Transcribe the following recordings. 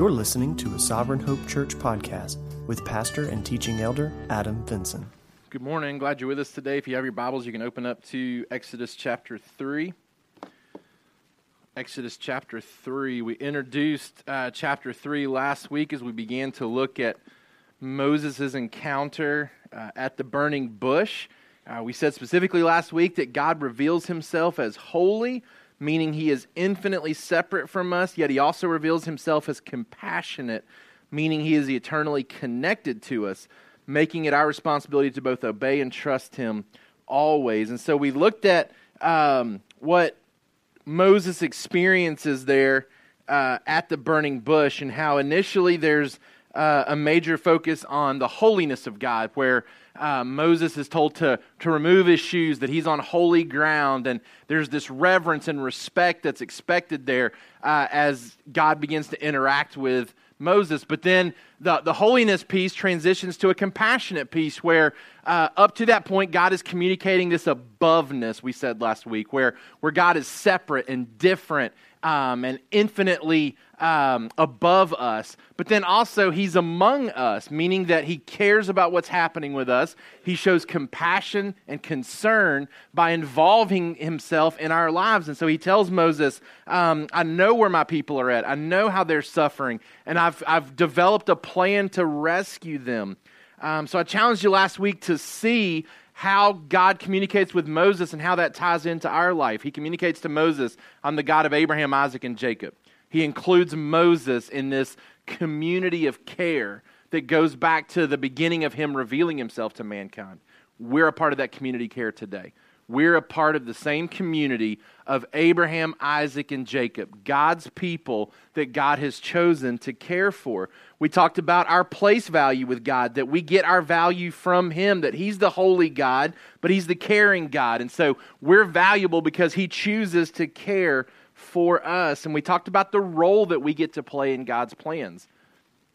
You're listening to a Sovereign Hope Church podcast with pastor and teaching elder Adam Vinson. Good morning. Glad you're with us today. If you have your Bibles, you can open up to Exodus chapter 3. Exodus chapter 3. We introduced uh, chapter 3 last week as we began to look at Moses' encounter uh, at the burning bush. Uh, we said specifically last week that God reveals himself as holy, meaning he is infinitely separate from us, yet he also reveals himself as compassionate, meaning he is eternally connected to us, making it our responsibility to both obey and trust him always. And so we looked at um, what Moses experiences there uh, at the burning bush and how initially there's uh, a major focus on the holiness of God, where uh, Moses is told to, to remove his shoes, that he's on holy ground, and there's this reverence and respect that's expected there uh, as God begins to interact with Moses. But then the, the holiness piece transitions to a compassionate piece where, uh, up to that point, God is communicating this aboveness, we said last week, where, where God is separate and different um, and infinitely um, above us, but then also he's among us, meaning that he cares about what's happening with us. He shows compassion and concern by involving himself in our lives. And so he tells Moses, um, I know where my people are at, I know how they're suffering, and I've, I've developed a plan to rescue them. Um, so I challenged you last week to see how God communicates with Moses and how that ties into our life. He communicates to Moses, I'm the God of Abraham, Isaac, and Jacob. He includes Moses in this community of care that goes back to the beginning of him revealing himself to mankind. We're a part of that community care today. We're a part of the same community of Abraham, Isaac, and Jacob, God's people that God has chosen to care for. We talked about our place value with God, that we get our value from Him, that He's the holy God, but He's the caring God. And so we're valuable because He chooses to care for us. And we talked about the role that we get to play in God's plans.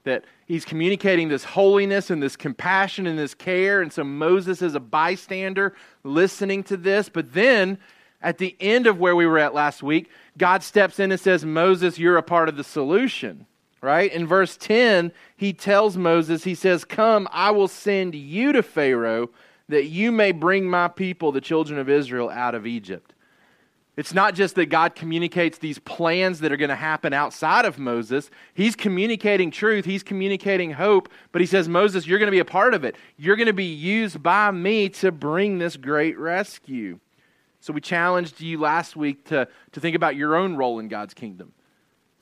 That he's communicating this holiness and this compassion and this care. And so Moses is a bystander listening to this. But then at the end of where we were at last week, God steps in and says, Moses, you're a part of the solution. Right? In verse 10, he tells Moses, he says, Come, I will send you to Pharaoh that you may bring my people, the children of Israel, out of Egypt. It's not just that God communicates these plans that are going to happen outside of Moses. He's communicating truth, he's communicating hope, but he says, Moses, you're going to be a part of it. You're going to be used by me to bring this great rescue. So we challenged you last week to, to think about your own role in God's kingdom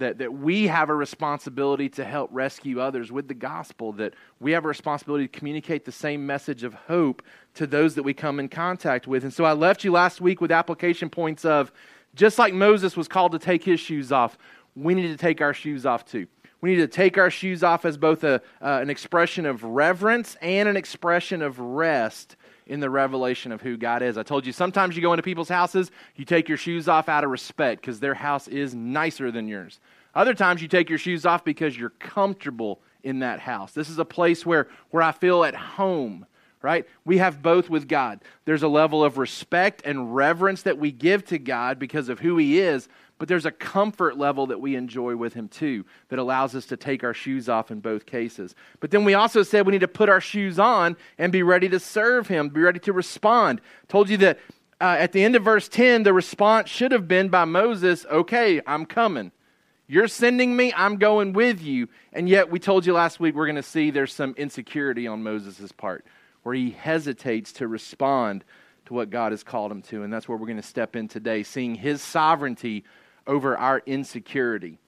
that, that we have a responsibility to help rescue others with the gospel, that we have a responsibility to communicate the same message of hope to those that we come in contact with. And so I left you last week with application points of just like Moses was called to take his shoes off, we need to take our shoes off too. We need to take our shoes off as both a, uh, an expression of reverence and an expression of rest in the revelation of who God is. I told you sometimes you go into people's houses, you take your shoes off out of respect because their house is nicer than yours. Other times you take your shoes off because you're comfortable in that house. This is a place where, where I feel at home, right? We have both with God. There's a level of respect and reverence that we give to God because of who He is, but there's a comfort level that we enjoy with Him too that allows us to take our shoes off in both cases. But then we also said we need to put our shoes on and be ready to serve Him, be ready to respond. Told you that uh, at the end of verse 10, the response should have been by Moses, okay, I'm coming. You're sending me, I'm going with you. And yet, we told you last week we're going to see there's some insecurity on Moses' part where he hesitates to respond to what God has called him to. And that's where we're going to step in today, seeing his sovereignty over our insecurity.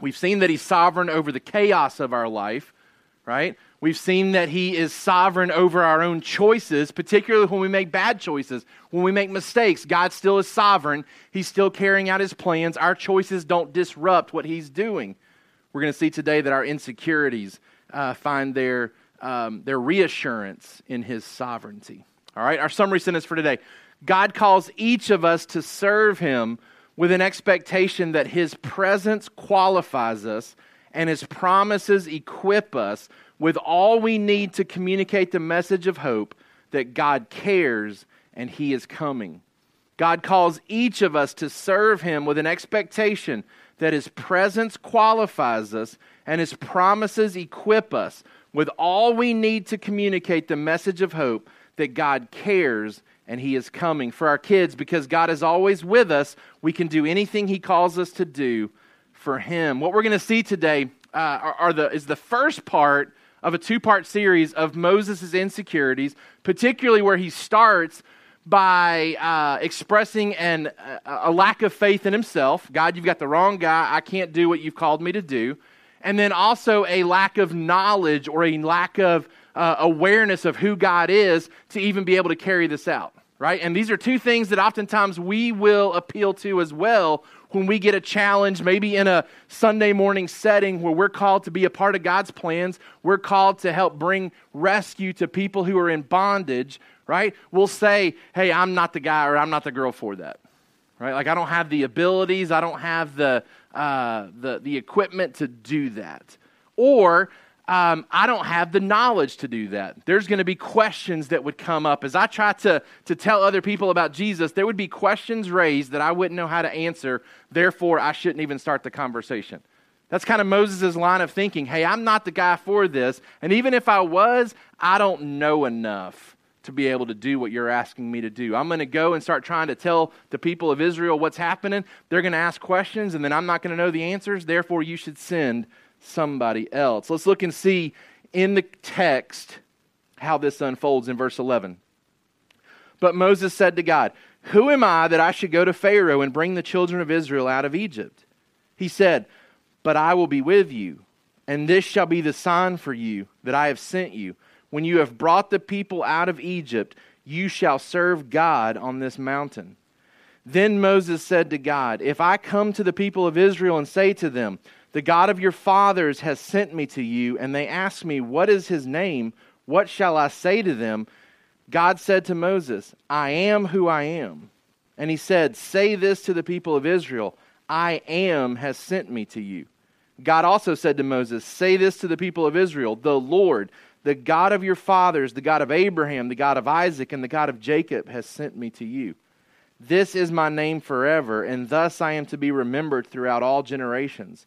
We've seen that he's sovereign over the chaos of our life, right? We've seen that He is sovereign over our own choices, particularly when we make bad choices, when we make mistakes. God still is sovereign. He's still carrying out His plans. Our choices don't disrupt what He's doing. We're going to see today that our insecurities uh, find their, um, their reassurance in His sovereignty. All right, our summary sentence for today God calls each of us to serve Him with an expectation that His presence qualifies us and His promises equip us with all we need to communicate the message of hope that God cares and He is coming. God calls each of us to serve Him with an expectation that his presence qualifies us and his promises equip us with all we need to communicate the message of hope that God cares and he is coming. For our kids, because God is always with us, we can do anything he calls us to do for him. What we're going to see today uh, are, are the, is the first part of a two part series of Moses' insecurities, particularly where he starts by uh, expressing an, a lack of faith in himself. God, you've got the wrong guy. I can't do what you've called me to do. And then also a lack of knowledge or a lack of uh, awareness of who God is to even be able to carry this out, right? And these are two things that oftentimes we will appeal to as well when we get a challenge, maybe in a Sunday morning setting where we're called to be a part of God's plans, we're called to help bring rescue to people who are in bondage, right? We'll say, hey, I'm not the guy or I'm not the girl for that, right? Like, I don't have the abilities, I don't have the, uh, the, the equipment to do that. Or, um, I don't have the knowledge to do that. There's going to be questions that would come up. As I try to, to tell other people about Jesus, there would be questions raised that I wouldn't know how to answer. Therefore, I shouldn't even start the conversation. That's kind of Moses' line of thinking. Hey, I'm not the guy for this. And even if I was, I don't know enough to be able to do what you're asking me to do. I'm going to go and start trying to tell the people of Israel what's happening. They're going to ask questions, and then I'm not going to know the answers. Therefore, you should send somebody else. Let's look and see in the text how this unfolds in verse 11. But Moses said to God, Who am I that I should go to Pharaoh and bring the children of Israel out of Egypt? He said, But I will be with you, and this shall be the sign for you that I have sent you. When you have brought the people out of Egypt, you shall serve God on this mountain. Then Moses said to God, If I come to the people of Israel and say to them, the God of your fathers has sent me to you, and they ask me, What is his name? What shall I say to them? God said to Moses, I am who I am. And he said, Say this to the people of Israel I am has sent me to you. God also said to Moses, Say this to the people of Israel The Lord, the God of your fathers, the God of Abraham, the God of Isaac, and the God of Jacob, has sent me to you. This is my name forever, and thus I am to be remembered throughout all generations.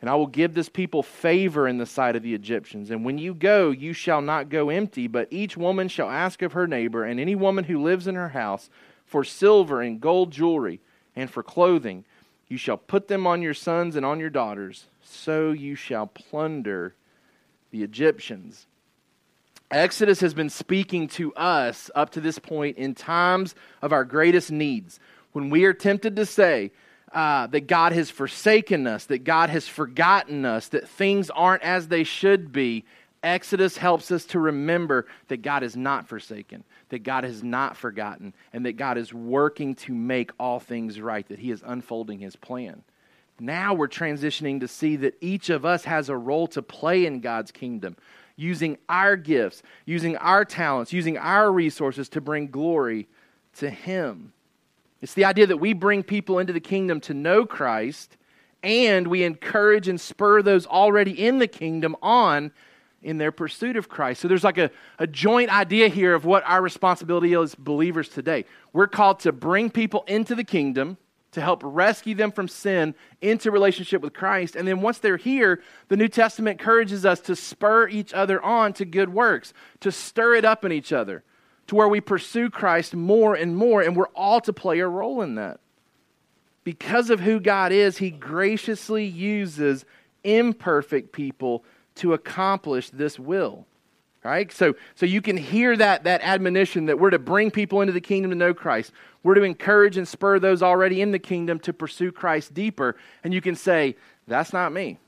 And I will give this people favor in the sight of the Egyptians. And when you go, you shall not go empty, but each woman shall ask of her neighbor, and any woman who lives in her house, for silver and gold jewelry, and for clothing. You shall put them on your sons and on your daughters. So you shall plunder the Egyptians. Exodus has been speaking to us up to this point in times of our greatest needs. When we are tempted to say, uh, that God has forsaken us, that God has forgotten us, that things aren't as they should be, Exodus helps us to remember that God is not forsaken, that God has not forgotten, and that God is working to make all things right, that He is unfolding His plan. Now we're transitioning to see that each of us has a role to play in God's kingdom, using our gifts, using our talents, using our resources to bring glory to Him. It's the idea that we bring people into the kingdom to know Christ and we encourage and spur those already in the kingdom on in their pursuit of Christ. So there's like a, a joint idea here of what our responsibility is believers today. We're called to bring people into the kingdom to help rescue them from sin into relationship with Christ. And then once they're here, the New Testament encourages us to spur each other on to good works, to stir it up in each other to where we pursue Christ more and more, and we're all to play a role in that. Because of who God is, He graciously uses imperfect people to accomplish this will. Right? So, so you can hear that, that admonition that we're to bring people into the kingdom to know Christ. We're to encourage and spur those already in the kingdom to pursue Christ deeper. And you can say, that's not me.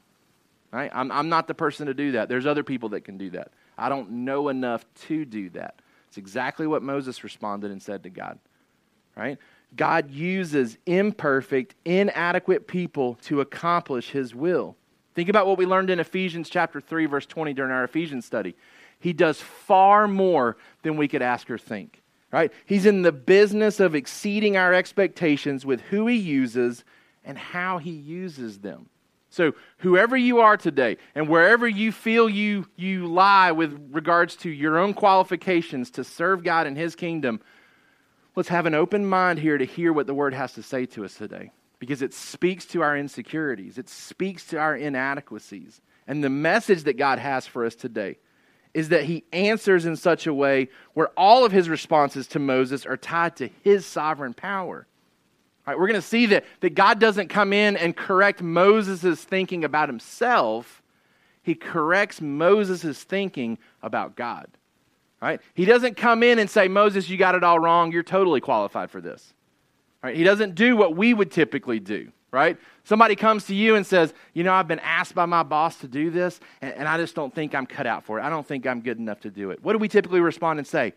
Right? I'm, I'm not the person to do that. There's other people that can do that. I don't know enough to do that. It's exactly what Moses responded and said to God. Right? God uses imperfect, inadequate people to accomplish his will. Think about what we learned in Ephesians chapter 3 verse 20 during our Ephesians study. He does far more than we could ask or think. Right? He's in the business of exceeding our expectations with who he uses and how he uses them. So, whoever you are today, and wherever you feel you, you lie with regards to your own qualifications to serve God in His kingdom, let's have an open mind here to hear what the Word has to say to us today. Because it speaks to our insecurities, it speaks to our inadequacies. And the message that God has for us today is that He answers in such a way where all of His responses to Moses are tied to His sovereign power. Right, we're going to see that, that God doesn't come in and correct Moses' thinking about himself. He corrects Moses' thinking about God. Right? He doesn't come in and say, Moses, you got it all wrong. You're totally qualified for this. Right? He doesn't do what we would typically do. Right? Somebody comes to you and says, You know, I've been asked by my boss to do this, and, and I just don't think I'm cut out for it. I don't think I'm good enough to do it. What do we typically respond and say?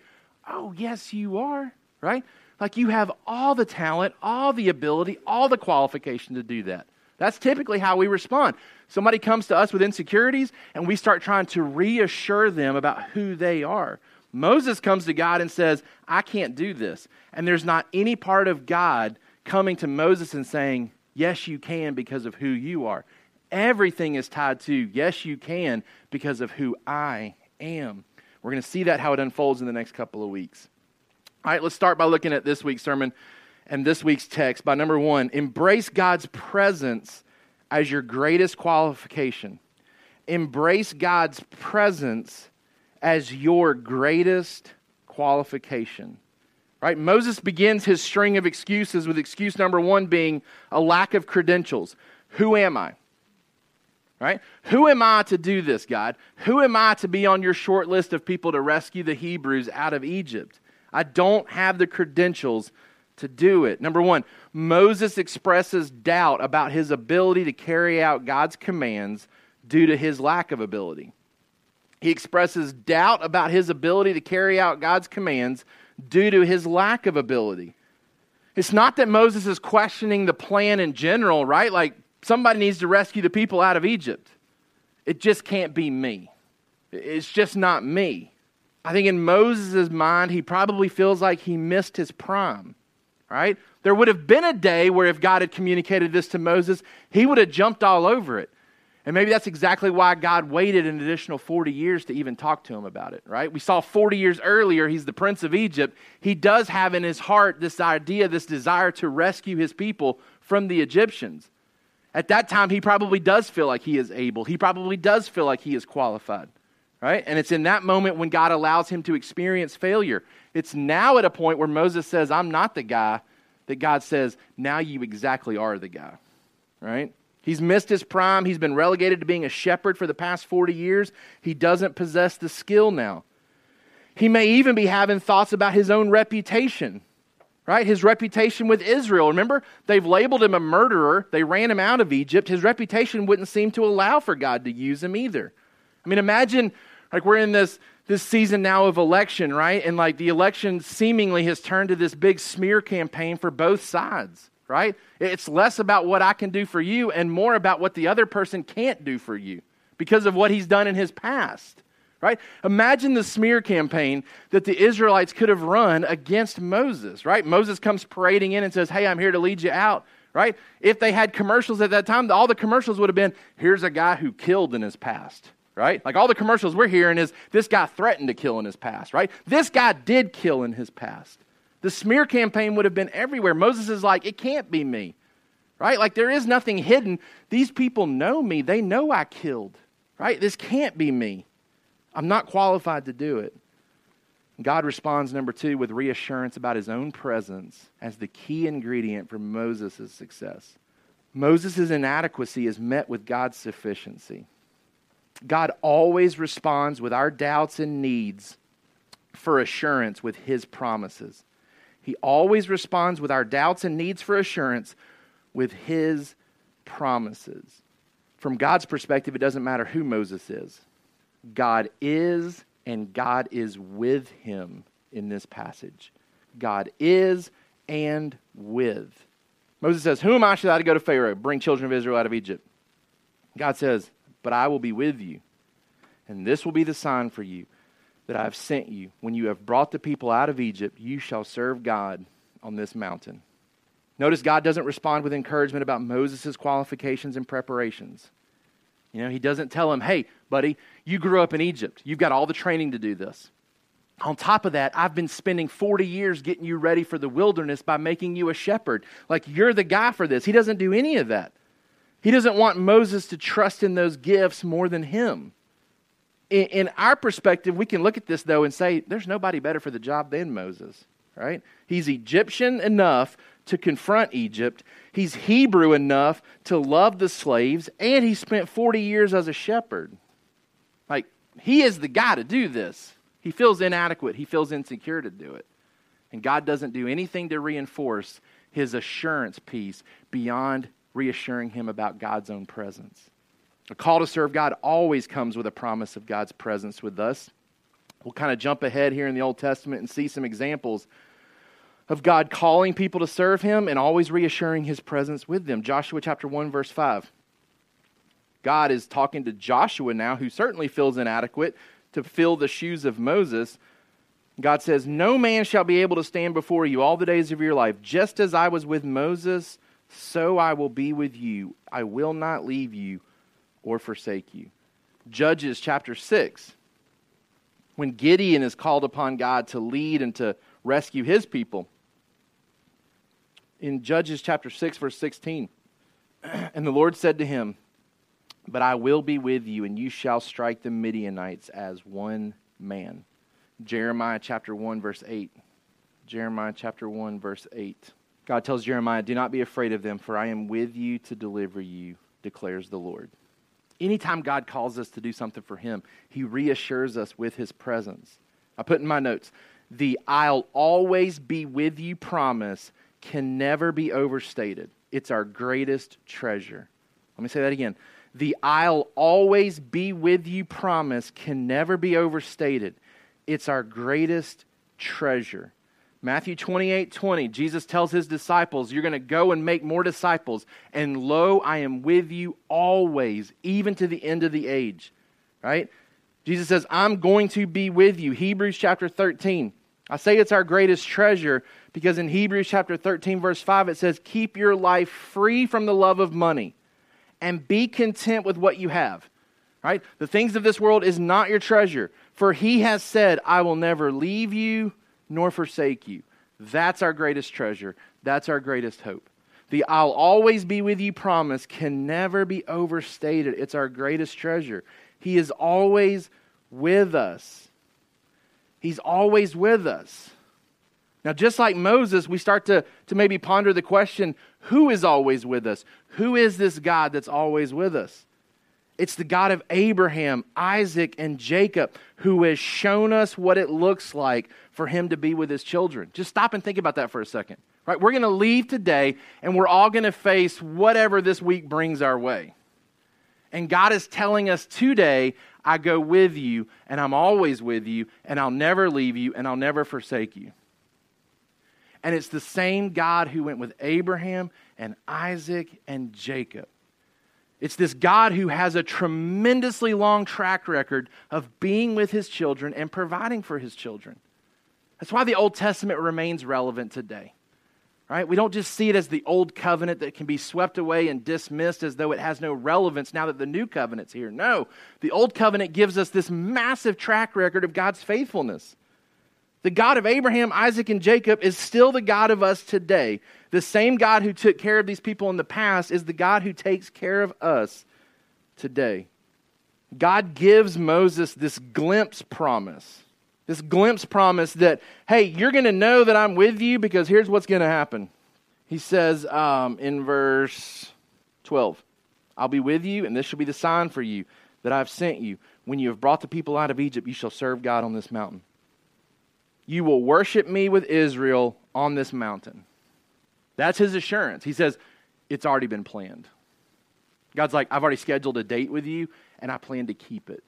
Oh, yes, you are. Right? Like you have all the talent, all the ability, all the qualification to do that. That's typically how we respond. Somebody comes to us with insecurities, and we start trying to reassure them about who they are. Moses comes to God and says, I can't do this. And there's not any part of God coming to Moses and saying, Yes, you can because of who you are. Everything is tied to, Yes, you can because of who I am. We're going to see that how it unfolds in the next couple of weeks. All right, let's start by looking at this week's sermon and this week's text. By number one, embrace God's presence as your greatest qualification. Embrace God's presence as your greatest qualification. Right? Moses begins his string of excuses with excuse number one being a lack of credentials. Who am I? Right? Who am I to do this, God? Who am I to be on your short list of people to rescue the Hebrews out of Egypt? I don't have the credentials to do it. Number one, Moses expresses doubt about his ability to carry out God's commands due to his lack of ability. He expresses doubt about his ability to carry out God's commands due to his lack of ability. It's not that Moses is questioning the plan in general, right? Like somebody needs to rescue the people out of Egypt. It just can't be me. It's just not me. I think in Moses' mind, he probably feels like he missed his prime, right? There would have been a day where if God had communicated this to Moses, he would have jumped all over it. And maybe that's exactly why God waited an additional 40 years to even talk to him about it, right? We saw 40 years earlier, he's the prince of Egypt. He does have in his heart this idea, this desire to rescue his people from the Egyptians. At that time, he probably does feel like he is able, he probably does feel like he is qualified right? And it's in that moment when God allows him to experience failure. It's now at a point where Moses says, I'm not the guy, that God says, now you exactly are the guy, right? He's missed his prime. He's been relegated to being a shepherd for the past 40 years. He doesn't possess the skill now. He may even be having thoughts about his own reputation, right? His reputation with Israel. Remember, they've labeled him a murderer. They ran him out of Egypt. His reputation wouldn't seem to allow for God to use him either. I mean, imagine like we're in this this season now of election, right? And like the election seemingly has turned to this big smear campaign for both sides, right? It's less about what I can do for you and more about what the other person can't do for you because of what he's done in his past, right? Imagine the smear campaign that the Israelites could have run against Moses, right? Moses comes parading in and says, Hey, I'm here to lead you out, right? If they had commercials at that time, all the commercials would have been, Here's a guy who killed in his past right? Like all the commercials we're hearing is this guy threatened to kill in his past, right? This guy did kill in his past. The smear campaign would have been everywhere. Moses is like, it can't be me, right? Like there is nothing hidden. These people know me, they know I killed, right? This can't be me. I'm not qualified to do it. God responds, number two, with reassurance about his own presence as the key ingredient for Moses' success. Moses' inadequacy is met with God's sufficiency. God always responds with our doubts and needs for assurance with his promises. He always responds with our doubts and needs for assurance with his promises. From God's perspective, it doesn't matter who Moses is. God is, and God is with him in this passage. God is and with. Moses says, Who am I should I to go to Pharaoh, bring children of Israel out of Egypt? God says, But I will be with you, and this will be the sign for you that I have sent you. When you have brought the people out of Egypt, you shall serve God on this mountain. Notice God doesn't respond with encouragement about Moses' qualifications and preparations. You know, he doesn't tell him, hey, buddy, you grew up in Egypt. You've got all the training to do this. On top of that, I've been spending 40 years getting you ready for the wilderness by making you a shepherd. Like, you're the guy for this. He doesn't do any of that. He doesn't want Moses to trust in those gifts more than him. In, in our perspective, we can look at this, though, and say, there's nobody better for the job than Moses, right? He's Egyptian enough to confront Egypt. He's Hebrew enough to love the slaves, and he spent 40 years as a shepherd. Like, he is the guy to do this. He feels inadequate, he feels insecure to do it. And God doesn't do anything to reinforce his assurance piece beyond reassuring him about God's own presence. A call to serve God always comes with a promise of God's presence with us. We'll kind of jump ahead here in the Old Testament and see some examples of God calling people to serve him and always reassuring his presence with them. Joshua chapter 1 verse 5. God is talking to Joshua now who certainly feels inadequate to fill the shoes of Moses. God says, "No man shall be able to stand before you all the days of your life, just as I was with Moses, so I will be with you. I will not leave you or forsake you." Judges chapter 6. When Gideon is called upon God to lead and to rescue his people, in Judges chapter 6, verse 16. And the Lord said to him, But I will be with you, and you shall strike the Midianites as one man. Jeremiah chapter 1, verse 8. Jeremiah chapter 1, verse 8. God tells Jeremiah, Do not be afraid of them, for I am with you to deliver you, declares the Lord. Anytime God calls us to do something for Him, He reassures us with His presence. I put in my notes the I'll always be with you promise can never be overstated. It's our greatest treasure. Let me say that again. The I'll always be with you promise can never be overstated. It's our greatest treasure. Matthew 28 20, Jesus tells his disciples, You're going to go and make more disciples. And lo, I am with you always, even to the end of the age. Right? Jesus says, I'm going to be with you. Hebrews chapter 13. I say it's our greatest treasure because in Hebrews chapter 13, verse 5, it says, Keep your life free from the love of money and be content with what you have. Right? The things of this world is not your treasure. For he has said, I will never leave you nor forsake you. That's our greatest treasure. That's our greatest hope. The I'll always be with you promise can never be overstated. It's our greatest treasure. He is always with us. He's always with us. Now, just like Moses, we start to, to maybe ponder the question who is always with us? Who is this God that's always with us? It's the God of Abraham, Isaac, and Jacob who has shown us what it looks like for him to be with his children. Just stop and think about that for a second. Right? We're going to leave today and we're all going to face whatever this week brings our way. And God is telling us today, I go with you and I'm always with you and I'll never leave you and I'll never forsake you. And it's the same God who went with Abraham and Isaac and Jacob. It's this God who has a tremendously long track record of being with his children and providing for his children. That's why the Old Testament remains relevant today. Right? We don't just see it as the old covenant that can be swept away and dismissed as though it has no relevance now that the new covenant's here. No, the old covenant gives us this massive track record of God's faithfulness. The God of Abraham, Isaac, and Jacob is still the God of us today. The same God who took care of these people in the past is the God who takes care of us today. God gives Moses this glimpse promise. This glimpse promise that, hey, you're going to know that I'm with you because here's what's going to happen. He says um, in verse 12, I'll be with you, and this shall be the sign for you that I've sent you. When you have brought the people out of Egypt, you shall serve God on this mountain. You will worship me with Israel on this mountain. That's his assurance. He says, It's already been planned. God's like, I've already scheduled a date with you, and I plan to keep it.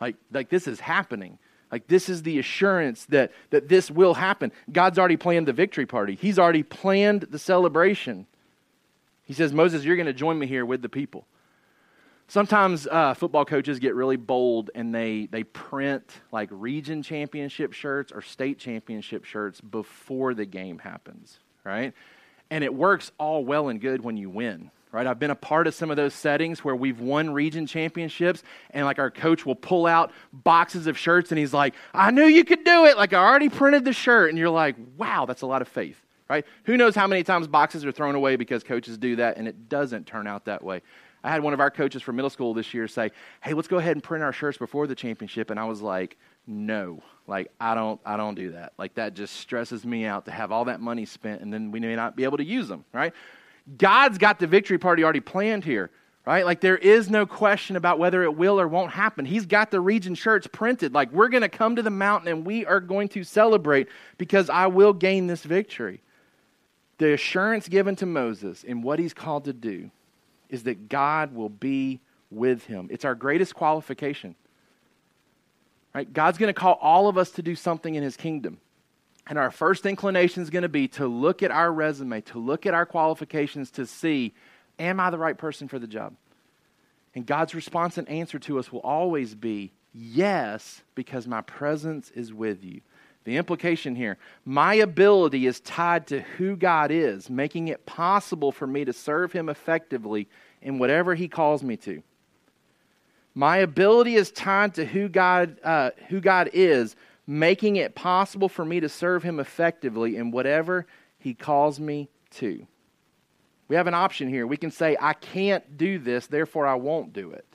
Like, like this is happening. Like this is the assurance that, that this will happen. God's already planned the victory party. He's already planned the celebration. He says, Moses, you're going to join me here with the people. Sometimes uh, football coaches get really bold and they, they print like region championship shirts or state championship shirts before the game happens, right? And it works all well and good when you win, right? I've been a part of some of those settings where we've won region championships, and like our coach will pull out boxes of shirts, and he's like, I knew you could do it. Like, I already printed the shirt. And you're like, wow, that's a lot of faith, right? Who knows how many times boxes are thrown away because coaches do that, and it doesn't turn out that way. I had one of our coaches from middle school this year say, "Hey, let's go ahead and print our shirts before the championship." And I was like, "No. Like I don't I don't do that. Like that just stresses me out to have all that money spent and then we may not be able to use them, right? God's got the victory party already planned here, right? Like there is no question about whether it will or won't happen. He's got the region shirts printed. Like we're going to come to the mountain and we are going to celebrate because I will gain this victory. The assurance given to Moses in what he's called to do is that God will be with him. It's our greatest qualification. Right? God's going to call all of us to do something in his kingdom. And our first inclination is going to be to look at our resume, to look at our qualifications to see, am I the right person for the job? And God's response and answer to us will always be, yes, because my presence is with you. The implication here my ability is tied to who God is, making it possible for me to serve Him effectively in whatever He calls me to. My ability is tied to who God, uh, who God is, making it possible for me to serve Him effectively in whatever He calls me to. We have an option here. We can say, I can't do this, therefore I won't do it.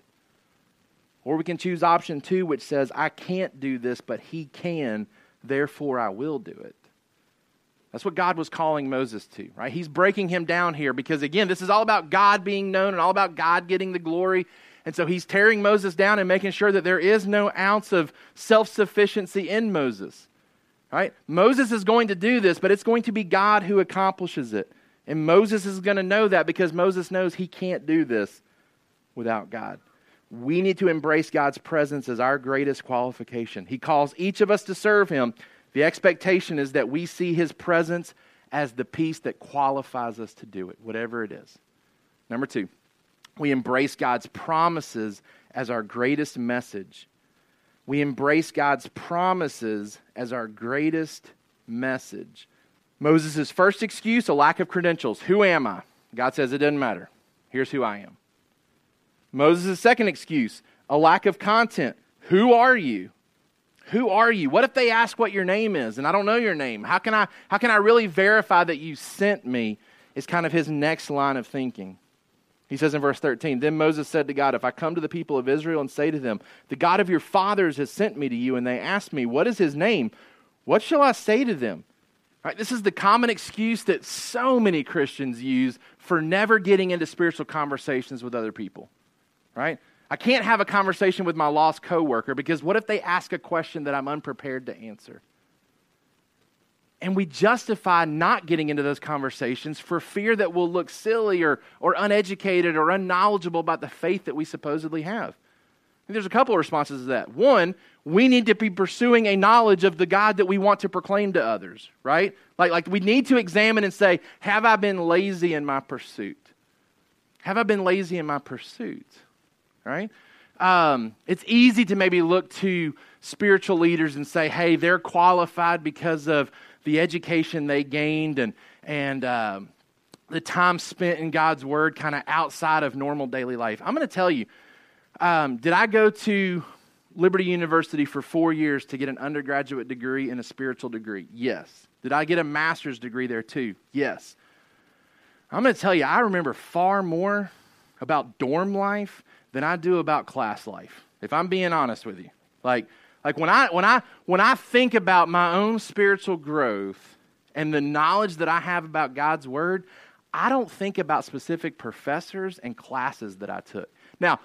Or we can choose option two, which says, I can't do this, but He can, therefore I will do it. That's what God was calling Moses to, right? He's breaking him down here because, again, this is all about God being known and all about God getting the glory. And so he's tearing Moses down and making sure that there is no ounce of self sufficiency in Moses. Right? Moses is going to do this, but it's going to be God who accomplishes it. And Moses is going to know that because Moses knows he can't do this without God. We need to embrace God's presence as our greatest qualification. He calls each of us to serve him. The expectation is that we see his presence as the piece that qualifies us to do it, whatever it is. Number two, we embrace God's promises as our greatest message. We embrace God's promises as our greatest message. Moses' first excuse, a lack of credentials. Who am I? God says it doesn't matter. Here's who I am. Moses' second excuse, a lack of content. Who are you? Who are you? What if they ask what your name is and I don't know your name? How can I, how can I really verify that you sent me? Is kind of his next line of thinking. He says in verse 13, Then Moses said to God, If I come to the people of Israel and say to them, The God of your fathers has sent me to you, and they ask me, What is his name? What shall I say to them? Right, this is the common excuse that so many Christians use for never getting into spiritual conversations with other people right? I can't have a conversation with my lost coworker because what if they ask a question that I'm unprepared to answer? And we justify not getting into those conversations for fear that we'll look silly or, or uneducated or unknowledgeable about the faith that we supposedly have. And there's a couple of responses to that. One, we need to be pursuing a knowledge of the God that we want to proclaim to others, right? Like, like we need to examine and say, Have I been lazy in my pursuit? Have I been lazy in my pursuit? right? Um, it's easy to maybe look to spiritual leaders and say, hey, they're qualified because of the education they gained and, and um, the time spent in God's Word kind of outside of normal daily life. I'm going to tell you, um, did I go to Liberty University for four years to get an undergraduate degree and a spiritual degree? Yes. Did I get a master's degree there too? Yes. I'm going to tell you, I remember far more about dorm life than I do about class life, if I'm being honest with you. Like, like when I when I when I think about my own spiritual growth and the knowledge that I have about God's word, I don't think about specific professors and classes that I took. Now,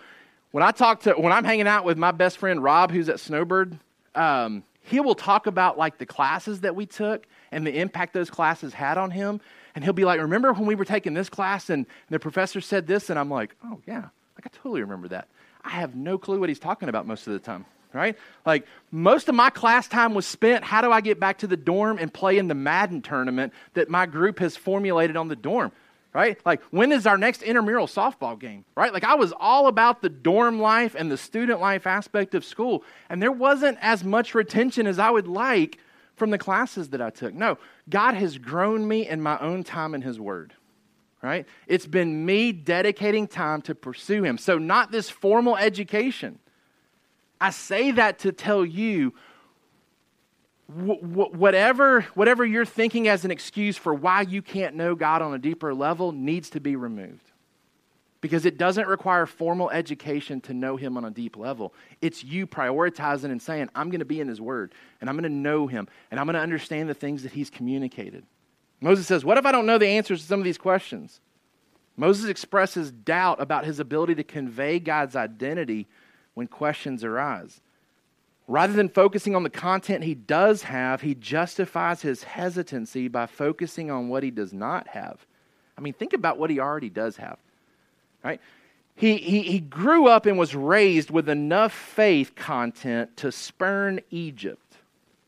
when I talk to, when I'm hanging out with my best friend Rob, who's at Snowbird, um, he will talk about like the classes that we took and the impact those classes had on him. And he'll be like, Remember when we were taking this class and the professor said this? And I'm like, Oh, yeah, like I totally remember that. I have no clue what he's talking about most of the time, right? Like most of my class time was spent, how do I get back to the dorm and play in the Madden tournament that my group has formulated on the dorm? right? Like, when is our next intramural softball game, right? Like, I was all about the dorm life and the student life aspect of school, and there wasn't as much retention as I would like from the classes that I took. No, God has grown me in my own time in His Word, right? It's been me dedicating time to pursue Him. So, not this formal education. I say that to tell you whatever, whatever you're thinking as an excuse for why you can't know God on a deeper level needs to be removed. Because it doesn't require formal education to know Him on a deep level. It's you prioritizing and saying, I'm going to be in His Word, and I'm going to know Him, and I'm going to understand the things that He's communicated. Moses says, What if I don't know the answers to some of these questions? Moses expresses doubt about his ability to convey God's identity when questions arise. Rather than focusing on the content he does have, he justifies his hesitancy by focusing on what he does not have. I mean, think about what he already does have, right? He, he, he grew up and was raised with enough faith content to spurn Egypt.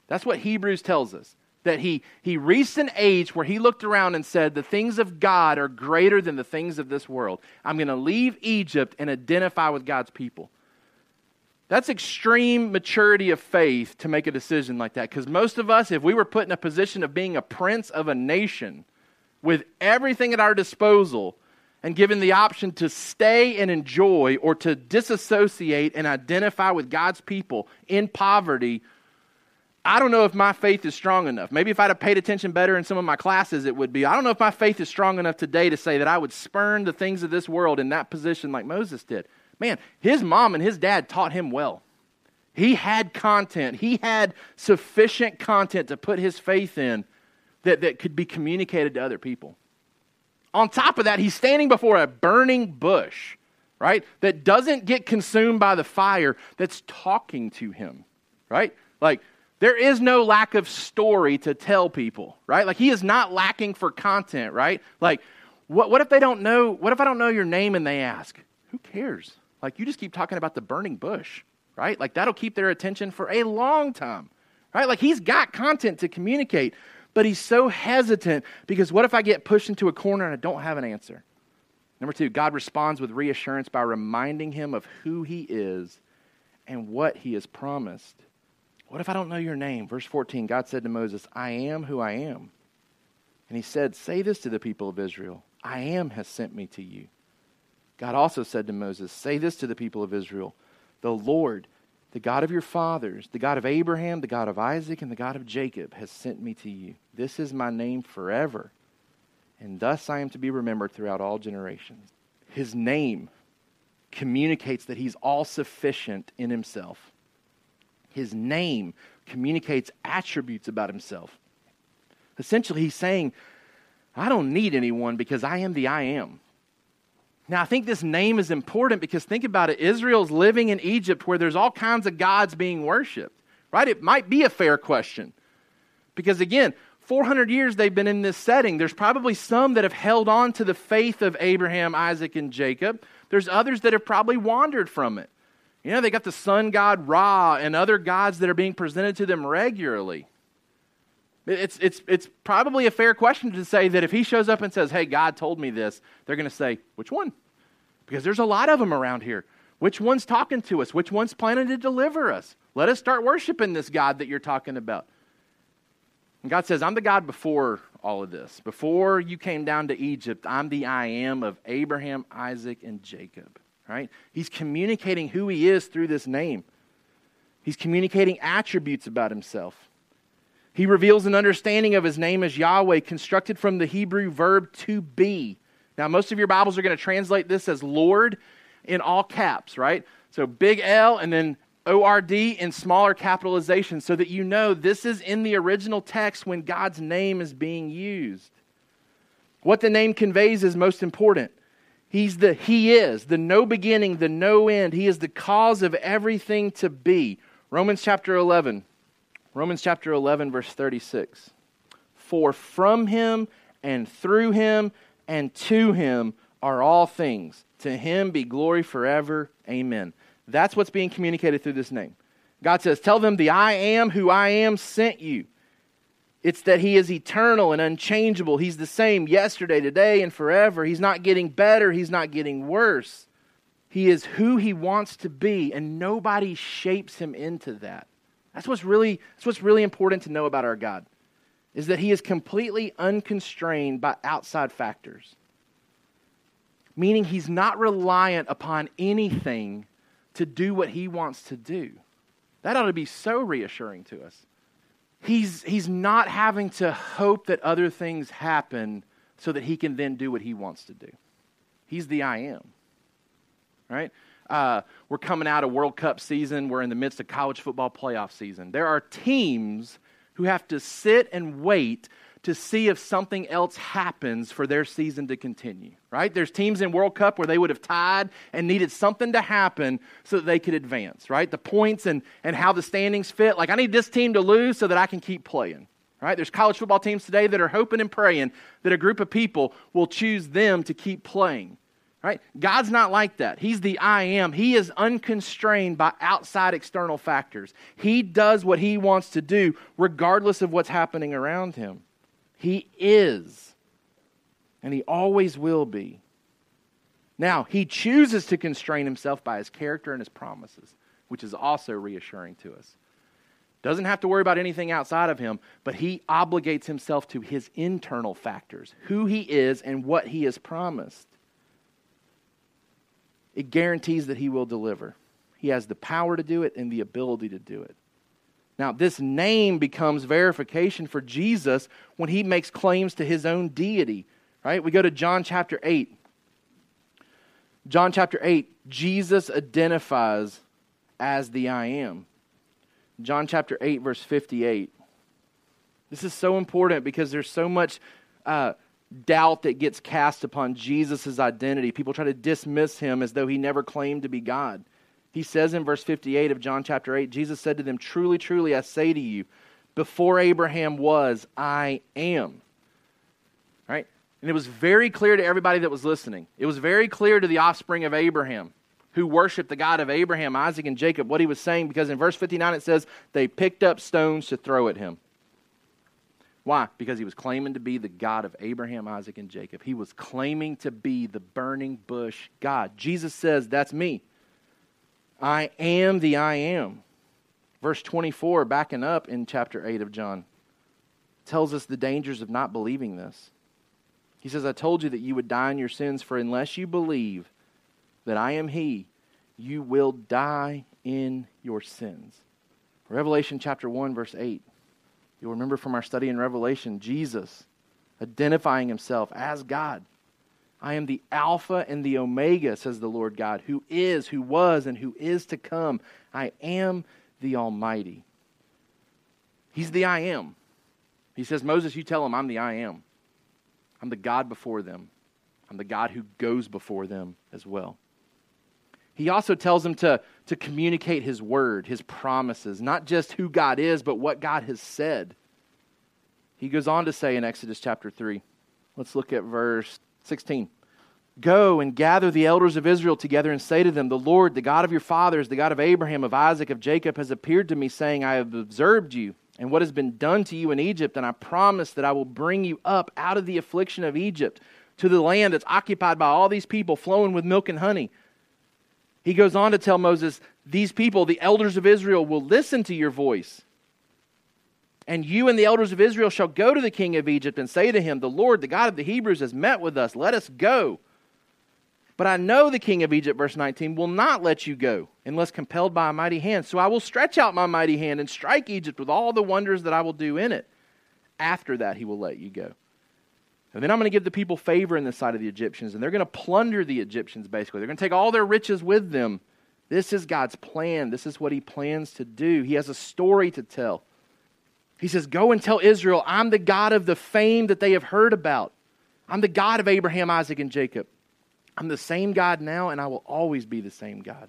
That's what Hebrews tells us. That he, he reached an age where he looked around and said, The things of God are greater than the things of this world. I'm going to leave Egypt and identify with God's people. That's extreme maturity of faith to make a decision like that. Because most of us, if we were put in a position of being a prince of a nation with everything at our disposal and given the option to stay and enjoy or to disassociate and identify with God's people in poverty, I don't know if my faith is strong enough. Maybe if I'd have paid attention better in some of my classes, it would be. I don't know if my faith is strong enough today to say that I would spurn the things of this world in that position like Moses did. Man, his mom and his dad taught him well. He had content, he had sufficient content to put his faith in that, that could be communicated to other people. On top of that, he's standing before a burning bush, right? That doesn't get consumed by the fire, that's talking to him, right? Like, there is no lack of story to tell people, right? Like, he is not lacking for content, right? Like, what, what if they don't know? What if I don't know your name and they ask? Who cares? Like, you just keep talking about the burning bush, right? Like, that'll keep their attention for a long time, right? Like, he's got content to communicate, but he's so hesitant because what if I get pushed into a corner and I don't have an answer? Number two, God responds with reassurance by reminding him of who he is and what he has promised. What if I don't know your name? Verse 14, God said to Moses, I am who I am. And he said, Say this to the people of Israel I am has sent me to you. God also said to Moses, Say this to the people of Israel The Lord, the God of your fathers, the God of Abraham, the God of Isaac, and the God of Jacob, has sent me to you. This is my name forever, and thus I am to be remembered throughout all generations. His name communicates that he's all sufficient in himself. His name communicates attributes about himself. Essentially, he's saying, I don't need anyone because I am the I am. Now, I think this name is important because think about it Israel's living in Egypt where there's all kinds of gods being worshiped, right? It might be a fair question. Because again, 400 years they've been in this setting. There's probably some that have held on to the faith of Abraham, Isaac, and Jacob. There's others that have probably wandered from it. You know, they got the sun god Ra and other gods that are being presented to them regularly. It's, it's, it's probably a fair question to say that if he shows up and says, Hey, God told me this, they're going to say, Which one? Because there's a lot of them around here. Which one's talking to us? Which one's planning to deliver us? Let us start worshiping this God that you're talking about. And God says, I'm the God before all of this. Before you came down to Egypt, I'm the I am of Abraham, Isaac, and Jacob. Right? He's communicating who he is through this name. He's communicating attributes about himself. He reveals an understanding of his name as Yahweh, constructed from the Hebrew verb to be. Now, most of your Bibles are going to translate this as Lord in all caps, right? So big L and then O R D in smaller capitalization so that you know this is in the original text when God's name is being used. What the name conveys is most important. He's the He is, the no beginning, the no end. He is the cause of everything to be. Romans chapter 11. Romans chapter 11, verse 36. For from him and through him and to him are all things. To him be glory forever. Amen. That's what's being communicated through this name. God says, Tell them the I am who I am sent you. It's that He is eternal and unchangeable. He's the same yesterday, today, and forever. He's not getting better, He's not getting worse. He is who He wants to be, and nobody shapes Him into that. That's what's really, that's what's really important to know about our God, is that He is completely unconstrained by outside factors. Meaning He's not reliant upon anything to do what He wants to do. That ought to be so reassuring to us. He's, he's not having to hope that other things happen so that he can then do what he wants to do. He's the I am. Right? Uh, we're coming out of World Cup season. We're in the midst of college football playoff season. There are teams who have to sit and wait to see if something else happens for their season to continue, right? There's teams in World Cup where they would have tied and needed something to happen so that they could advance, right? The points and, and how the standings fit. Like, I need this team to lose so that I can keep playing, right? There's college football teams today that are hoping and praying that a group of people will choose them to keep playing. Right? God's not like that. He's the I am. He is unconstrained by outside external factors. He does what he wants to do regardless of what's happening around him. He is, and He always will be. Now, He chooses to constrain Himself by His character and His promises, which is also reassuring to us. Doesn't have to worry about anything outside of Him, but He obligates Himself to His internal factors, who He is and what He has promised. It guarantees that He will deliver. He has the power to do it and the ability to do it. Now, this name becomes verification for Jesus when he makes claims to his own deity, right? We go to John chapter 8. John chapter 8, Jesus identifies as the I am. John chapter 8, verse 58. This is so important because there's so much uh, doubt that gets cast upon Jesus' identity. People try to dismiss him as though he never claimed to be God. He says in verse 58 of John chapter 8, Jesus said to them, Truly, truly, I say to you, before Abraham was, I am. Right? And it was very clear to everybody that was listening. It was very clear to the offspring of Abraham who worshiped the God of Abraham, Isaac, and Jacob what he was saying because in verse 59 it says, They picked up stones to throw at him. Why? Because he was claiming to be the God of Abraham, Isaac, and Jacob. He was claiming to be the burning bush God. Jesus says, That's me. I am the I am. Verse 24, backing up in chapter 8 of John, tells us the dangers of not believing this. He says, I told you that you would die in your sins, for unless you believe that I am He, you will die in your sins. Revelation chapter 1, verse 8. You'll remember from our study in Revelation, Jesus identifying himself as God. I am the Alpha and the Omega, says the Lord God, who is, who was, and who is to come. I am the Almighty. He's the I am. He says, Moses, you tell him I'm the I am. I'm the God before them. I'm the God who goes before them as well. He also tells them to, to communicate his word, his promises, not just who God is, but what God has said. He goes on to say in Exodus chapter 3, let's look at verse 16. Go and gather the elders of Israel together and say to them, The Lord, the God of your fathers, the God of Abraham, of Isaac, of Jacob, has appeared to me, saying, I have observed you and what has been done to you in Egypt, and I promise that I will bring you up out of the affliction of Egypt to the land that's occupied by all these people flowing with milk and honey. He goes on to tell Moses, These people, the elders of Israel, will listen to your voice and you and the elders of Israel shall go to the king of Egypt and say to him, The Lord, the God of the Hebrews, has met with us. Let us go. But I know the king of Egypt, verse 19, will not let you go unless compelled by a mighty hand. So I will stretch out my mighty hand and strike Egypt with all the wonders that I will do in it. After that, he will let you go. And then I'm going to give the people favor in the sight of the Egyptians, and they're going to plunder the Egyptians, basically. They're going to take all their riches with them. This is God's plan. This is what he plans to do. He has a story to tell. He says, Go and tell Israel, I'm the God of the fame that they have heard about. I'm the God of Abraham, Isaac, and Jacob. I'm the same God now, and I will always be the same God.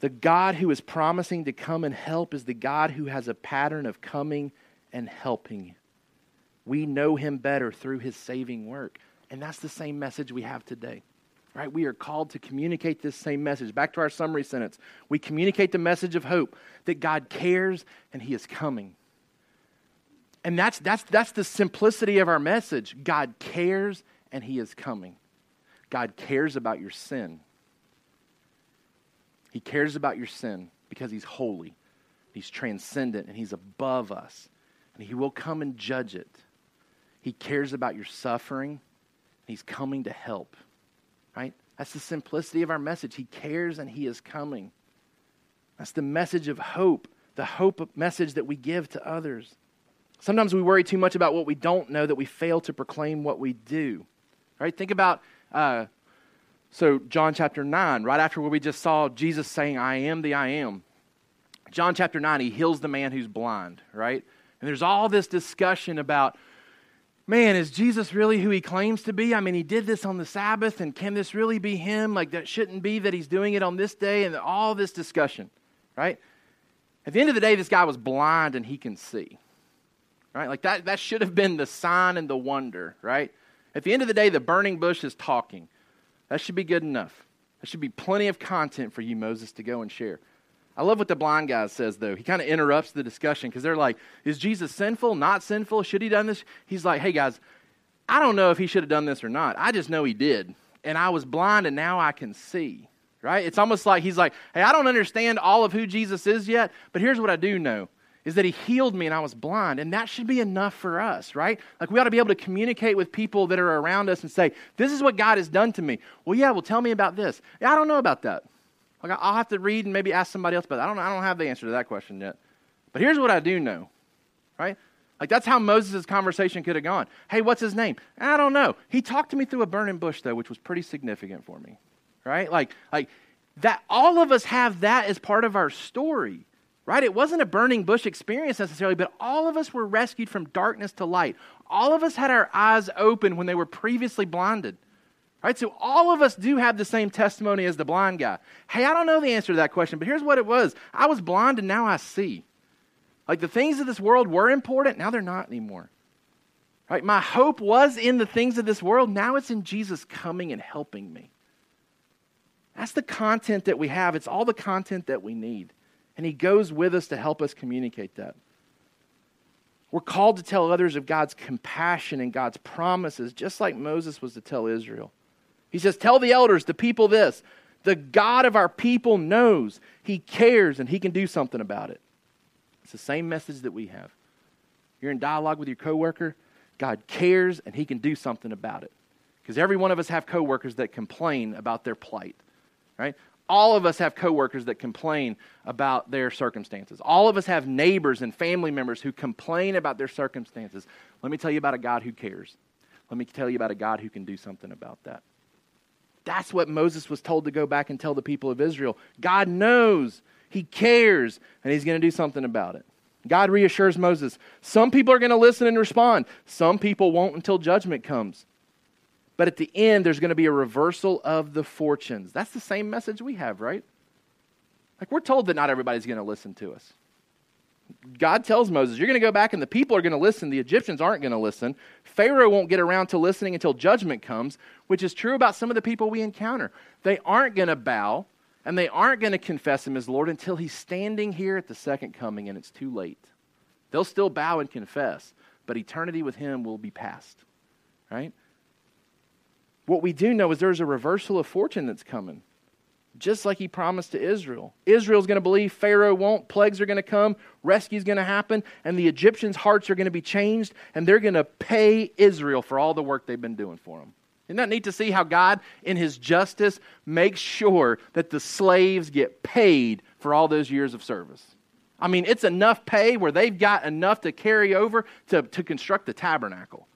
The God who is promising to come and help is the God who has a pattern of coming and helping. We know him better through his saving work. And that's the same message we have today. Right? We are called to communicate this same message. Back to our summary sentence. We communicate the message of hope that God cares and he is coming. And that's, that's, that's the simplicity of our message. God cares and he is coming. God cares about your sin. He cares about your sin because He's holy, He's transcendent, and He's above us. And He will come and judge it. He cares about your suffering, He's coming to help. Right? That's the simplicity of our message. He cares and He is coming. That's the message of hope, the hope message that we give to others. Sometimes we worry too much about what we don't know that we fail to proclaim what we do. Right? Think about uh, so, John chapter 9, right after where we just saw Jesus saying, I am the I am, John chapter 9, he heals the man who's blind, right? And there's all this discussion about, man, is Jesus really who he claims to be? I mean, he did this on the Sabbath, and can this really be him? Like, that shouldn't be that he's doing it on this day, and all this discussion, right? At the end of the day, this guy was blind and he can see, right? Like, that, that should have been the sign and the wonder, right? At the end of the day, the burning bush is talking. That should be good enough. That should be plenty of content for you, Moses, to go and share. I love what the blind guy says, though. He kind of interrupts the discussion because they're like, Is Jesus sinful? Not sinful? Should he done this? He's like, Hey, guys, I don't know if he should have done this or not. I just know he did. And I was blind and now I can see. Right? It's almost like he's like, Hey, I don't understand all of who Jesus is yet, but here's what I do know is that he healed me and I was blind. And that should be enough for us, right? Like we ought to be able to communicate with people that are around us and say, This is what God has done to me. Well, yeah, well, tell me about this. Yeah, I don't know about that. Like I'll have to read and maybe ask somebody else, but I don't, I don't have the answer to that question yet. But here's what I do know, right? Like that's how Moses' conversation could have gone. Hey, what's his name? I don't know. He talked to me through a burning bush, though, which was pretty significant for me, right? Like, like that. All of us have that as part of our story right? It wasn't a burning bush experience necessarily, but all of us were rescued from darkness to light. All of us had our eyes open when they were previously blinded. Right? So all of us do have the same testimony as the blind guy. Hey, I don't know the answer to that question, but here's what it was. I was blind and now I see. Like the things of this world were important, now they're not anymore. Right? My hope was in the things of this world, now it's in Jesus coming and helping me. That's the content that we have. It's all the content that we need. And He goes with us to help us communicate that. We're called to tell others of God's compassion and God's promises, just like Moses was to tell Israel. He says, Tell the elders, the people, this the God of our people knows, He cares, and He can do something about it. It's the same message that we have. You're in dialogue with your coworker, God cares, and He can do something about it. Because every one of us have coworkers that complain about their plight, right? All of us have coworkers that complain about their circumstances. All of us have neighbors and family members who complain about their circumstances. Let me tell you about a God who cares. Let me tell you about a God who can do something about that. That's what Moses was told to go back and tell the people of Israel. God knows, He cares, and He's going to do something about it. God reassures Moses some people are going to listen and respond, some people won't until judgment comes. But at the end, there's going to be a reversal of the fortunes. That's the same message we have, right? Like we're told that not everybody's going to listen to us. God tells Moses, You're going to go back and the people are going to listen. The Egyptians aren't going to listen. Pharaoh won't get around to listening until judgment comes, which is true about some of the people we encounter. They aren't going to bow and they aren't going to confess him as Lord until he's standing here at the second coming and it's too late. They'll still bow and confess, but eternity with him will be past, right? What we do know is there's a reversal of fortune that's coming, just like he promised to Israel. Israel's going to believe Pharaoh won't, plagues are going to come, rescue's going to happen, and the Egyptians' hearts are going to be changed, and they're going to pay Israel for all the work they've been doing for them. Isn't that neat to see how God, in his justice, makes sure that the slaves get paid for all those years of service? I mean, it's enough pay where they've got enough to carry over to, to construct the tabernacle.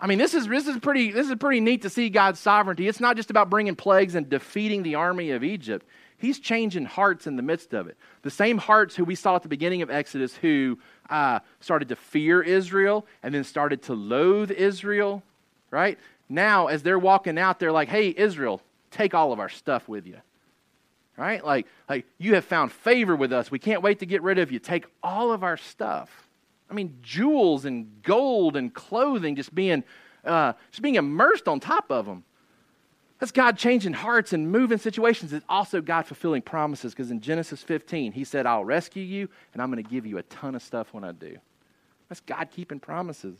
I mean, this is, this, is pretty, this is pretty neat to see God's sovereignty. It's not just about bringing plagues and defeating the army of Egypt. He's changing hearts in the midst of it. The same hearts who we saw at the beginning of Exodus who uh, started to fear Israel and then started to loathe Israel, right? now as they're walking out, they're like, hey, Israel, take all of our stuff with you. Right? Like, like you have found favor with us. We can't wait to get rid of you. Take all of our stuff. I mean, jewels and gold and clothing just being, uh, just being immersed on top of them. That's God changing hearts and moving situations. It's also God fulfilling promises because in Genesis 15, He said, I'll rescue you and I'm going to give you a ton of stuff when I do. That's God keeping promises.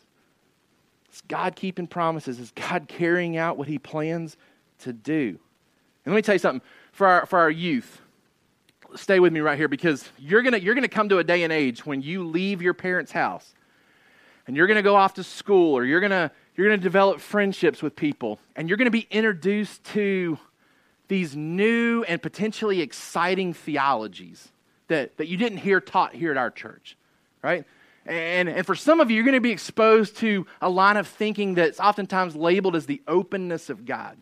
It's God keeping promises. It's God carrying out what He plans to do. And let me tell you something for our, for our youth. Stay with me right here because you're going you're gonna come to a day and age when you leave your parents' house and you're going to go off to school or you're going to you're going to develop friendships with people and you're going to be introduced to these new and potentially exciting theologies that, that you didn't hear taught here at our church, right? And, and for some of you, you're going to be exposed to a line of thinking that's oftentimes labeled as the openness of God.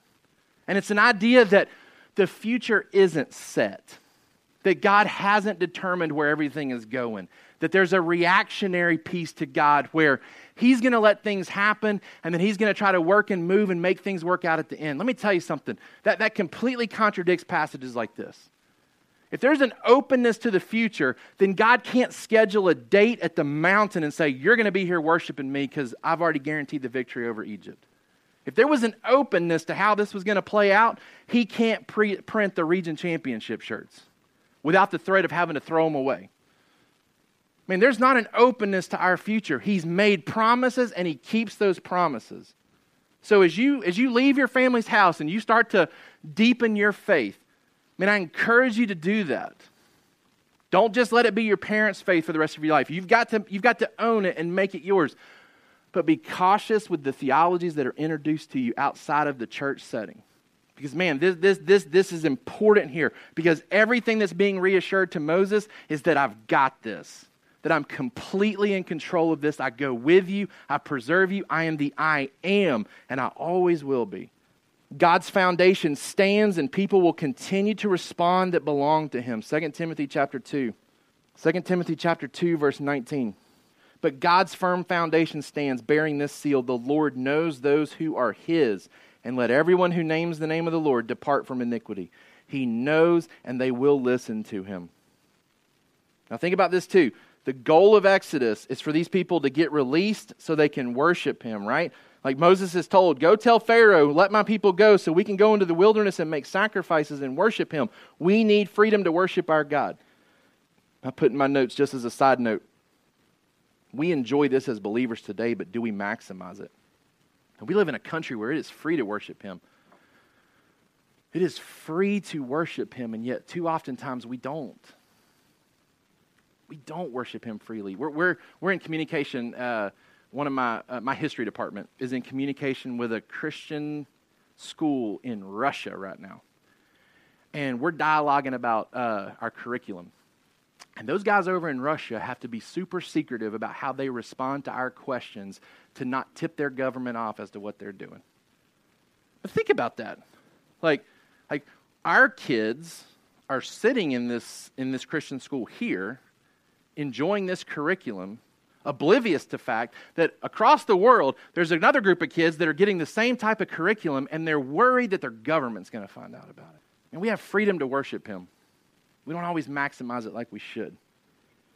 And it's an idea that the future isn't set, that God hasn't determined where everything is going, that there's a reactionary piece to God where He's going to let things happen and then He's going to try to work and move and make things work out at the end. Let me tell you something that, that completely contradicts passages like this. If there's an openness to the future, then God can't schedule a date at the mountain and say, You're going to be here worshiping me because I've already guaranteed the victory over Egypt. If there was an openness to how this was going to play out, He can't pre- print the region championship shirts without the threat of having to throw them away. I mean, there's not an openness to our future. He's made promises and he keeps those promises. So as you as you leave your family's house and you start to deepen your faith, I mean, I encourage you to do that. Don't just let it be your parents' faith for the rest of your life. You've got to, you've got to own it and make it yours. But be cautious with the theologies that are introduced to you outside of the church setting. Because, man, this, this, this, this is important here. Because everything that's being reassured to Moses is that I've got this that I'm completely in control of this. I go with you, I preserve you. I am the I am, and I always will be. God's foundation stands and people will continue to respond that belong to him. 2 Timothy chapter 2. 2 Timothy chapter 2 verse 19. But God's firm foundation stands bearing this seal, the Lord knows those who are his, and let everyone who names the name of the Lord depart from iniquity. He knows and they will listen to him. Now think about this too. The goal of Exodus is for these people to get released so they can worship him, right? Like Moses is told, Go tell Pharaoh, let my people go so we can go into the wilderness and make sacrifices and worship him. We need freedom to worship our God. I put in my notes just as a side note. We enjoy this as believers today, but do we maximize it? And we live in a country where it is free to worship him. It is free to worship him, and yet too often times we don't we don't worship him freely. We're, we're, we're in communication. Uh, one of my, uh, my history department is in communication with a Christian school in Russia right now. And we're dialoguing about uh, our curriculum. And those guys over in Russia have to be super secretive about how they respond to our questions to not tip their government off as to what they're doing. But think about that. Like, like our kids are sitting in this, in this Christian school here enjoying this curriculum, oblivious to fact that across the world there's another group of kids that are getting the same type of curriculum and they're worried that their government's going to find out about it. And we have freedom to worship him. We don't always maximize it like we should.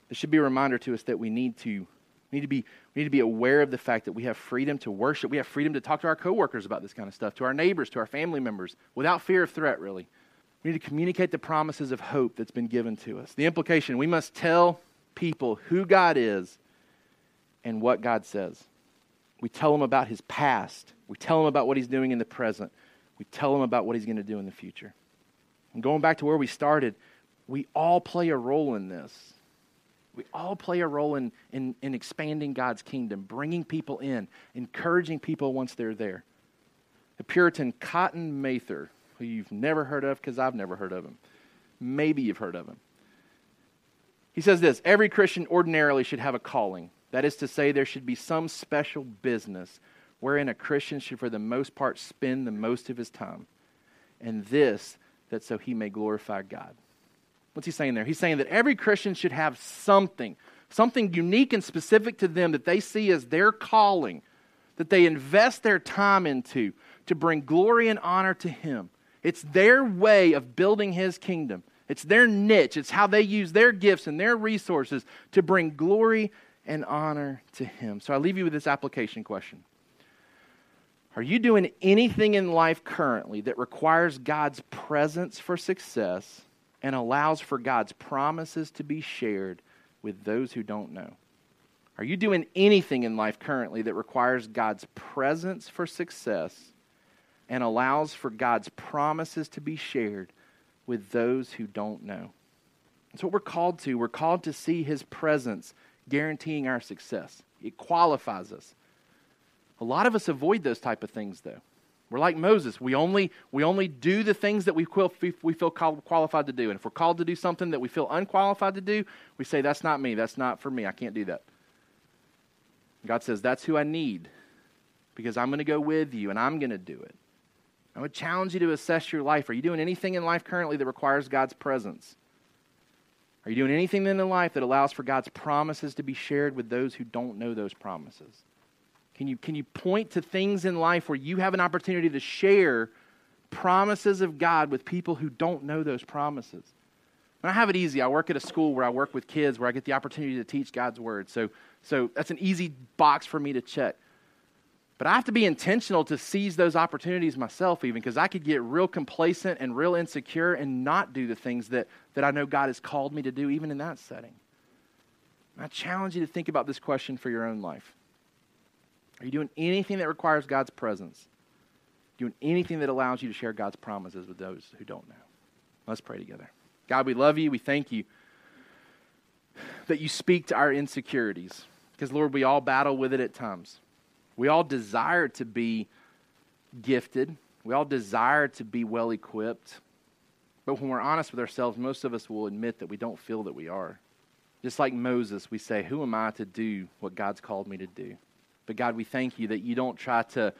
This should be a reminder to us that we need to we need to be we need to be aware of the fact that we have freedom to worship. We have freedom to talk to our coworkers about this kind of stuff, to our neighbors, to our family members, without fear of threat, really. We need to communicate the promises of hope that's been given to us. The implication, we must tell people who God is and what God says. We tell them about his past. We tell them about what he's doing in the present. We tell them about what he's going to do in the future. And going back to where we started, we all play a role in this. We all play a role in, in, in expanding God's kingdom, bringing people in, encouraging people once they're there. The Puritan Cotton Mather, who you've never heard of because I've never heard of him. Maybe you've heard of him. He says this every Christian ordinarily should have a calling. That is to say, there should be some special business wherein a Christian should, for the most part, spend the most of his time. And this, that so he may glorify God. What's he saying there? He's saying that every Christian should have something, something unique and specific to them that they see as their calling, that they invest their time into to bring glory and honor to Him. It's their way of building His kingdom. It's their niche. It's how they use their gifts and their resources to bring glory and honor to Him. So I leave you with this application question Are you doing anything in life currently that requires God's presence for success and allows for God's promises to be shared with those who don't know? Are you doing anything in life currently that requires God's presence for success and allows for God's promises to be shared with those who don't know? That's what we're called to. We're called to see His presence guaranteeing our success. It qualifies us. A lot of us avoid those type of things, though. We're like Moses. We only, we only do the things that we, we feel qualified to do. And if we're called to do something that we feel unqualified to do, we say, That's not me. That's not for me. I can't do that. God says, That's who I need because I'm going to go with you and I'm going to do it. I would challenge you to assess your life. Are you doing anything in life currently that requires God's presence? Are you doing anything then in life that allows for God's promises to be shared with those who don't know those promises? Can you, can you point to things in life where you have an opportunity to share promises of God with people who don't know those promises? And I have it easy. I work at a school where I work with kids where I get the opportunity to teach God's word. So so that's an easy box for me to check. But I have to be intentional to seize those opportunities myself, even because I could get real complacent and real insecure and not do the things that, that I know God has called me to do, even in that setting. I challenge you to think about this question for your own life. Are you doing anything that requires God's presence? Doing anything that allows you to share God's promises with those who don't know? Let's pray together. God, we love you. We thank you that you speak to our insecurities. Because, Lord, we all battle with it at times. We all desire to be gifted, we all desire to be well equipped. But when we're honest with ourselves, most of us will admit that we don't feel that we are. Just like Moses, we say, Who am I to do what God's called me to do? But God, we thank you that you don't try to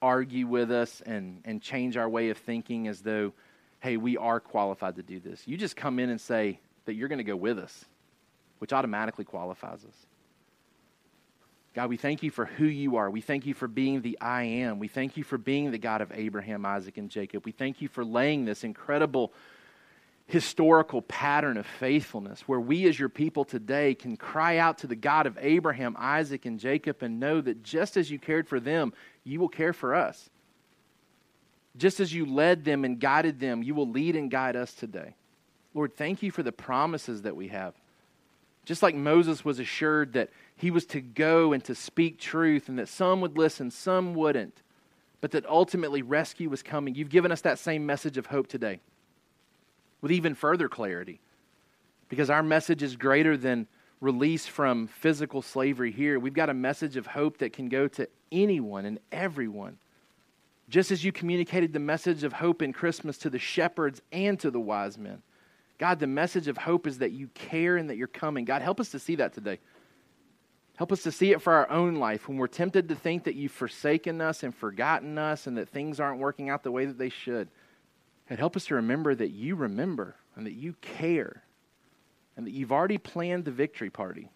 argue with us and, and change our way of thinking as though, hey, we are qualified to do this. You just come in and say that you're going to go with us which automatically qualifies us. God, we thank you for who you are. We thank you for being the I am. We thank you for being the God of Abraham, Isaac, and Jacob. We thank you for laying this incredible historical pattern of faithfulness where we, as your people today, can cry out to the God of Abraham, Isaac, and Jacob and know that just as you cared for them, you will care for us. Just as you led them and guided them, you will lead and guide us today. Lord, thank you for the promises that we have. Just like Moses was assured that he was to go and to speak truth and that some would listen, some wouldn't, but that ultimately rescue was coming. You've given us that same message of hope today with even further clarity because our message is greater than release from physical slavery here. We've got a message of hope that can go to anyone and everyone. Just as you communicated the message of hope in Christmas to the shepherds and to the wise men. God, the message of hope is that you care and that you're coming. God, help us to see that today. Help us to see it for our own life when we're tempted to think that you've forsaken us and forgotten us and that things aren't working out the way that they should. And help us to remember that you remember and that you care and that you've already planned the victory party.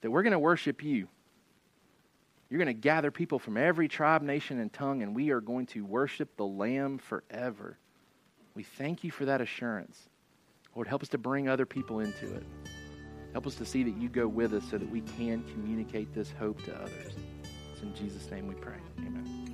That we're going to worship you. You're going to gather people from every tribe, nation, and tongue, and we are going to worship the Lamb forever. We thank you for that assurance. Lord, help us to bring other people into it. Help us to see that you go with us so that we can communicate this hope to others. It's in Jesus' name we pray. Amen.